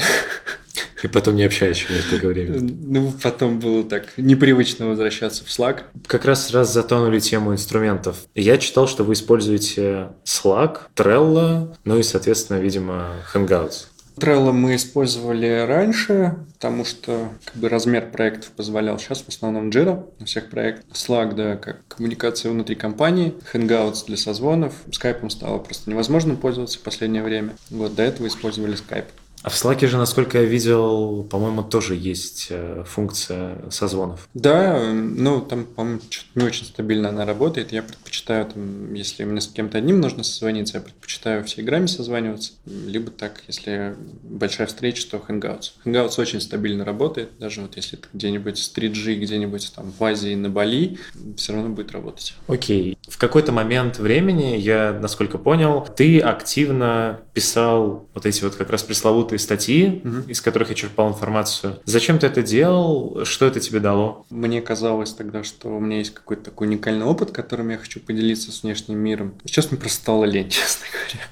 Speaker 1: И потом не общались через долгое время.
Speaker 2: Ну, потом было так непривычно возвращаться в Slack.
Speaker 1: Как раз раз затонули тему инструментов. Я читал, что вы используете Slack, Trello, ну и, соответственно, видимо, Hangouts.
Speaker 2: Trello мы использовали раньше, потому что как бы размер проектов позволял. Сейчас в основном Jira на всех проектах. Slack, да, как коммуникация внутри компании. Hangouts для созвонов. Skype стало просто невозможно пользоваться в последнее время. Вот до этого использовали Skype.
Speaker 1: А в Slack же, насколько я видел, по-моему, тоже есть э, функция созвонов.
Speaker 2: Да, ну там, по-моему, что-то не очень стабильно она работает. Я предпочитаю, там, если мне с кем-то одним нужно созвониться, я предпочитаю в Телеграме созваниваться. Либо так, если большая встреча, то Hangouts. Hangouts очень стабильно работает. Даже вот если где-нибудь с 3G, где-нибудь там в Азии, на Бали, все равно будет работать.
Speaker 1: Окей. В какой-то момент времени, я, насколько понял, ты активно писал вот эти вот как раз пресловутые статьи,
Speaker 2: Мгм.
Speaker 1: из которых я черпал информацию. Зачем ты это делал? Что это тебе дало?
Speaker 2: Мне казалось тогда, что у меня есть какой-то такой уникальный опыт, которым я хочу поделиться с внешним миром. Сейчас мне просто стало лень, [LAUGHS] честно говоря.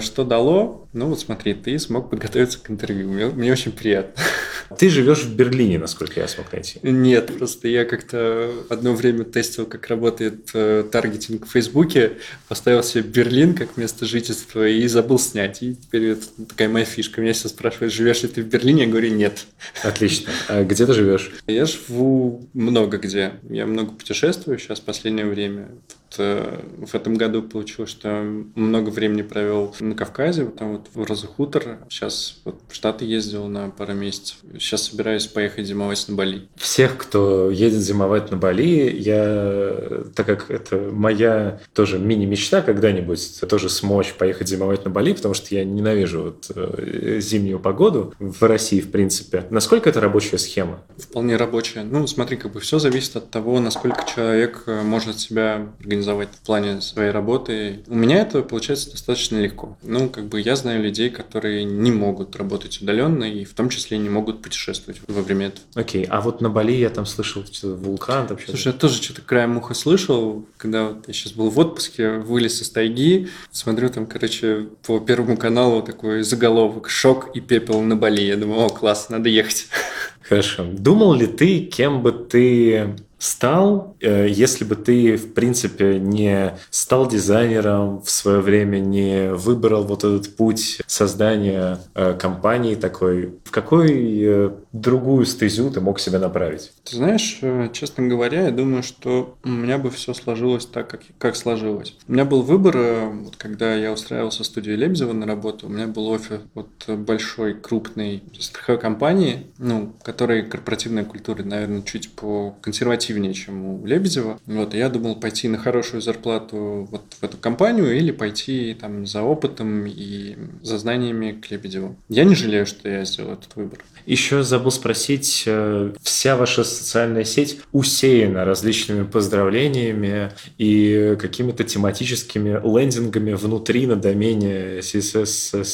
Speaker 2: Что дало? Ну вот смотри, ты смог подготовиться к интервью. Мне, мне очень приятно. [LAUGHS]
Speaker 1: Ты живешь в Берлине, насколько я смог найти.
Speaker 2: Нет, просто я как-то одно время тестил, как работает э, таргетинг в Фейсбуке, поставил себе Берлин как место жительства и забыл снять. И теперь это такая моя фишка. Меня все спрашивают, живешь ли ты в Берлине? Я говорю, нет.
Speaker 1: Отлично. А где ты живешь?
Speaker 2: Я живу много где. Я много путешествую сейчас в последнее время. Э, в этом году получилось, что много времени провел на Кавказе, вот там вот в Розахутор. Сейчас вот в Штаты ездил на пару месяцев. Сейчас собираюсь поехать зимовать на Бали.
Speaker 1: Всех, кто едет зимовать на Бали, я, так как это моя тоже мини-мечта когда-нибудь тоже смочь поехать зимовать на Бали, потому что я ненавижу вот, э, зимнюю погоду в России, в принципе. Насколько это рабочая схема?
Speaker 2: Вполне рабочая. Ну, смотри, как бы все зависит от того, насколько человек э, может себя организовать в плане своей работы. У меня это получается достаточно легко. Ну, как бы я знаю людей, которые не могут работать удаленно и в том числе не могут путешествовать во время этого.
Speaker 1: Окей, а вот на Бали я там слышал что вулкан, там что-то.
Speaker 2: Слушай, я тоже что-то краем уха слышал, когда вот я сейчас был в отпуске, вылез из тайги, смотрю там, короче, по Первому каналу такой заголовок «Шок и пепел на Бали». Я думаю, о, класс, надо ехать.
Speaker 1: Хорошо. Думал ли ты, кем бы ты стал, э, если бы ты, в принципе, не стал дизайнером в свое время, не выбрал вот этот путь создания э, компании такой? В какой э, другую стезю ты мог себя направить?
Speaker 2: Ты знаешь, честно говоря, я думаю, что у меня бы все сложилось так, как, как сложилось. У меня был выбор, вот когда я устраивался в студию Лебедева на работу, у меня был офер от большой, крупной страховой компании, ну, которой корпоративная культура, наверное, чуть по консервативнее, чем у Лебедева. Вот, я думал пойти на хорошую зарплату вот в эту компанию или пойти там за опытом и за знаниями к Лебедеву. Я не жалею, что я сделал этот выбор.
Speaker 1: Еще забыл спросить, э, вся ваша социальная сеть усеяна различными поздравлениями и какими-то тематическими лендингами внутри на домене CSS,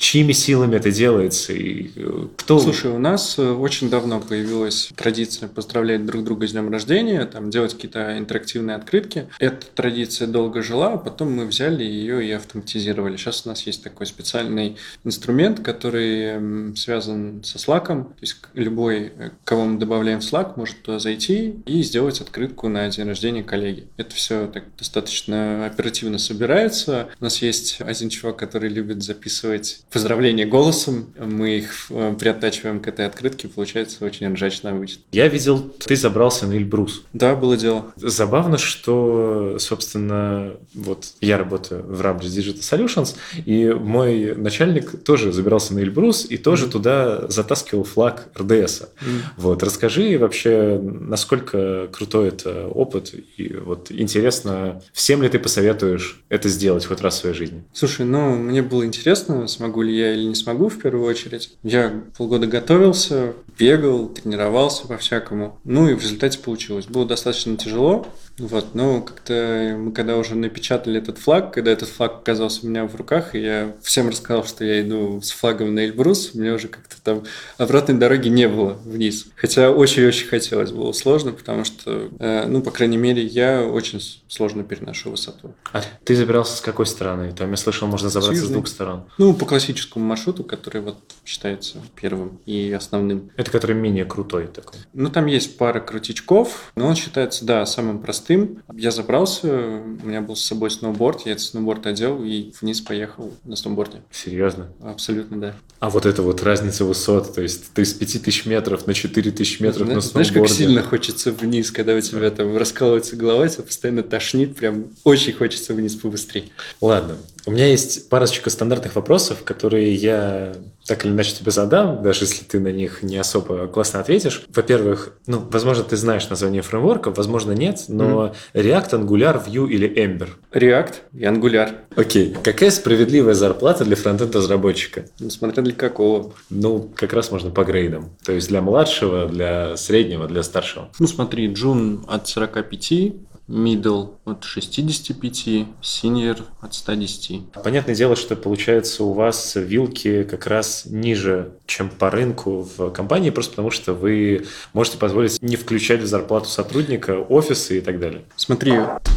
Speaker 1: Чьими силами это делается? И э, кто?
Speaker 2: Слушай, у нас э, очень давно появилась традиция поздравлять друг друга с днем рождения, там делать какие-то интерактивные открытки. Эта традиция долго жила, а потом мы взяли ее и автоматизировали. Сейчас у нас есть такой специальный инструмент, который связан со Slack. То есть любой, э, кого мы добавляем в Slack, может туда зайти и сделать открытку на день рождения коллеги. Это все так достаточно оперативно собирается. У нас есть один чувак, который любит записывать поздравления голосом, мы их э, приоттачиваем к этой открытке, получается очень ржачно обычно.
Speaker 1: Я видел, ты забрался на Эльбрус.
Speaker 2: Да, было дело.
Speaker 1: Забавно, что, собственно, вот я работаю в Rambus Digital Solutions, и мой начальник тоже забирался на Эльбрус и тоже mm-hmm. туда затаскивал флаг РДС. Mm-hmm. Вот, расскажи вообще, насколько крутой это опыт, и вот интересно, всем ли ты посоветуешь это сделать хоть раз в своей жизни?
Speaker 2: Слушай, ну, мне было интересно, смогу ли я или не смогу в первую очередь. Я полгода готовился, бегал, тренировался по-всякому. Ну и в результате получилось. Было достаточно тяжело, вот, но как-то мы когда уже напечатали этот флаг, когда этот флаг оказался у меня в руках, и я всем рассказал, что я иду с флагом на Эльбрус, мне уже как-то там обратной дороги не было вниз. Хотя очень-очень хотелось, было сложно, потому что, э, ну, по крайней мере, я очень сложно переношу высоту.
Speaker 1: А ты забирался с какой стороны? Там я слышал, можно забраться с, с двух сторон.
Speaker 2: Ну, по классическому маршруту, который вот считается первым и основным.
Speaker 1: Это который менее крутой такой?
Speaker 2: Ну, там есть пара крутичков, но он считается, да, самым простым простым. Я забрался, у меня был с собой сноуборд, я этот сноуборд одел и вниз поехал на сноуборде.
Speaker 1: Серьезно?
Speaker 2: Абсолютно, да.
Speaker 1: А вот это вот разница высот, то есть ты с 5000 метров на 4000 метров
Speaker 2: знаешь,
Speaker 1: на сноуборде.
Speaker 2: Знаешь, как сильно хочется вниз, когда у тебя там раскалывается голова, тебя постоянно тошнит, прям очень хочется вниз побыстрее.
Speaker 1: Ладно, у меня есть парочка стандартных вопросов, которые я так или иначе тебе задам, даже если ты на них не особо классно ответишь. Во-первых, ну, возможно, ты знаешь название фреймворка, возможно, нет, но mm. React, Angular, Vue или Ember?
Speaker 2: React и Angular.
Speaker 1: Окей. Какая справедливая зарплата для фронтенд-разработчика?
Speaker 2: Ну, смотря для какого.
Speaker 1: Ну, как раз можно по грейдам. То есть для младшего, для среднего, для старшего.
Speaker 2: Ну, смотри, Джун от 45, middle от 65, senior от 110.
Speaker 1: Понятное дело, что получается у вас вилки как раз ниже, чем по рынку в компании, просто потому что вы можете позволить не включать в зарплату сотрудника офисы и так далее.
Speaker 2: Смотри,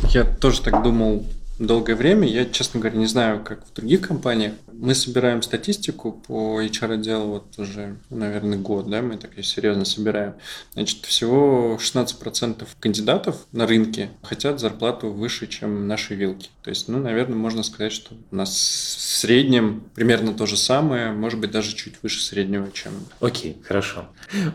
Speaker 2: я тоже так думал долгое время. Я, честно говоря, не знаю, как в других компаниях. Мы собираем статистику по HR-отделу вот уже, наверное, год, да, мы так ее серьезно собираем. Значит, всего 16% кандидатов на рынке хотят зарплату выше, чем наши вилки. То есть, ну, наверное, можно сказать, что у нас в среднем примерно то же самое, может быть, даже чуть выше среднего, чем...
Speaker 1: Окей, хорошо.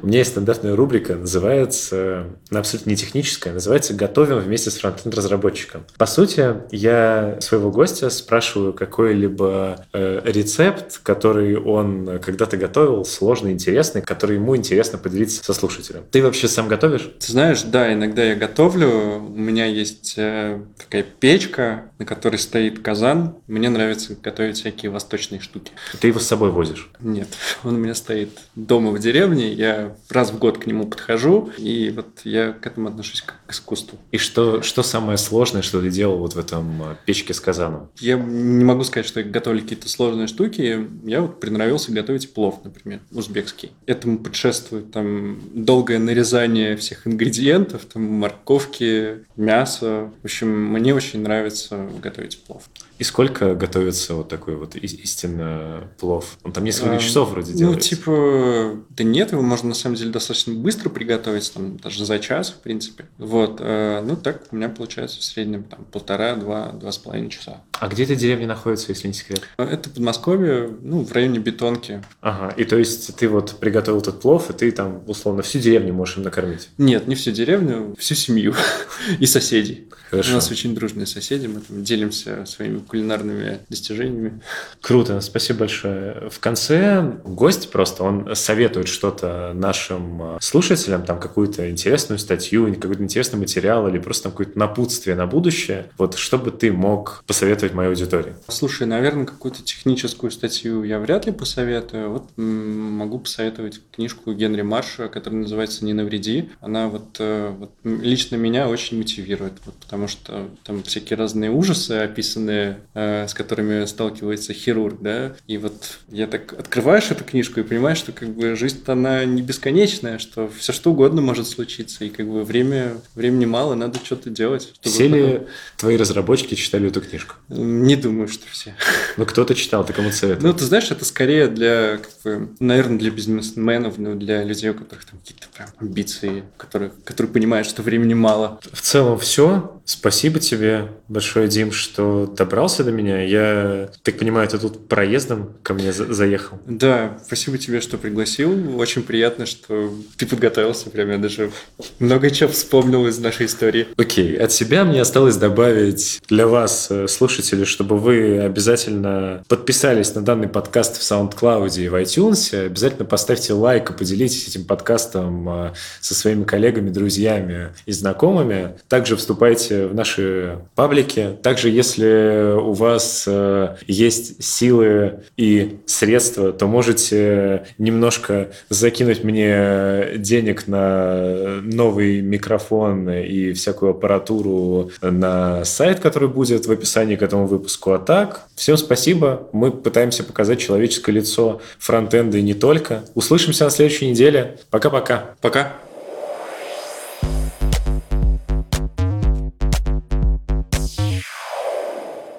Speaker 1: У меня есть стандартная рубрика, называется, она абсолютно не техническая, называется «Готовим вместе с фронтенд-разработчиком». По сути, я своего гостя спрашиваю какой-либо э, рецепт, который он когда-то готовил, сложный, интересный, который ему интересно поделиться со слушателем. Ты вообще сам готовишь?
Speaker 2: Ты знаешь, да, иногда я готовлю. У меня есть э, такая печка, на которой стоит казан. Мне нравится готовить всякие восточные штуки.
Speaker 1: Ты его с собой возишь?
Speaker 2: Нет, он у меня стоит дома в деревне. Я раз в год к нему подхожу, и вот я к этому отношусь как к искусству.
Speaker 1: И что, что самое сложное, что ты делал вот в этом э, печке с казаном?
Speaker 2: Я не могу сказать, что я готовлю какие-то сложные штуки. Я вот приноровился готовить плов, например, узбекский. Этому предшествует там долгое нарезание всех ингредиентов, там морковки, мяса. В общем, мне очень нравится готовить плов.
Speaker 1: И сколько готовится вот такой вот истинно плов? Он там несколько а, часов вроде ну, делается.
Speaker 2: Ну, типа, да нет, его можно на самом деле достаточно быстро приготовить, там даже за час, в принципе. Вот, э, ну так у меня получается в среднем там полтора, два, два с половиной часа.
Speaker 1: А где эта деревня находится, если не секрет?
Speaker 2: Это Подмосковье, ну, в районе Бетонки.
Speaker 1: Ага, и то есть ты вот приготовил этот плов, и ты там, условно, всю деревню можешь им накормить?
Speaker 2: Нет, не всю деревню, всю семью [LAUGHS] и соседей.
Speaker 1: Хорошо.
Speaker 2: У нас очень дружные соседи, мы там делимся своими кулинарными достижениями.
Speaker 1: Круто, спасибо большое. В конце гость просто, он советует что-то нашим э, слушателям, там какую-то интересную статью, какой-то интересный материал или просто там какое-то напутствие на будущее. Вот что бы ты мог посоветовать моей аудитории?
Speaker 2: Слушай, наверное, какую-то техническую статью я вряд ли посоветую. Вот могу посоветовать книжку Генри Марша, которая называется «Не навреди». Она вот, э, вот лично меня очень мотивирует, вот, потому что там всякие разные ужасы описанные Э, с которыми сталкивается хирург, да, и вот я так открываешь эту книжку и понимаешь, что как бы жизнь она не бесконечная, что все что угодно может случиться, и как бы время, времени мало, надо что-то делать.
Speaker 1: Все ли твои разработчики читали эту книжку?
Speaker 2: Не думаю, что все.
Speaker 1: Ну, кто-то читал, ты кому советовал?
Speaker 2: Ну, ты знаешь, это скорее для, как бы, наверное, для бизнесменов, ну, для людей, у которых там какие-то прям амбиции, которые, которые понимают, что времени мало.
Speaker 1: В целом все. Спасибо тебе большое, Дим, что добрался до меня. Я, так понимаю, ты тут проездом ко мне за заехал.
Speaker 2: Да, спасибо тебе, что пригласил. Очень приятно, что ты подготовился. Прям я даже много чего вспомнил из нашей истории.
Speaker 1: Окей, от себя мне осталось добавить для вас, э, слушатели, чтобы вы обязательно подписались на данный подкаст в SoundCloud и в iTunes. Обязательно поставьте лайк и поделитесь этим подкастом э, со своими коллегами, друзьями и знакомыми. Также вступайте в наши паблики. Также, если у вас э, есть силы и средства, то можете немножко закинуть мне денег на новый микрофон и всякую аппаратуру на сайт, который будет в описании к этому выпуску. А так, всем спасибо. Мы пытаемся показать человеческое лицо фронтенда и не только. Услышимся на следующей неделе. Пока-пока.
Speaker 2: Пока.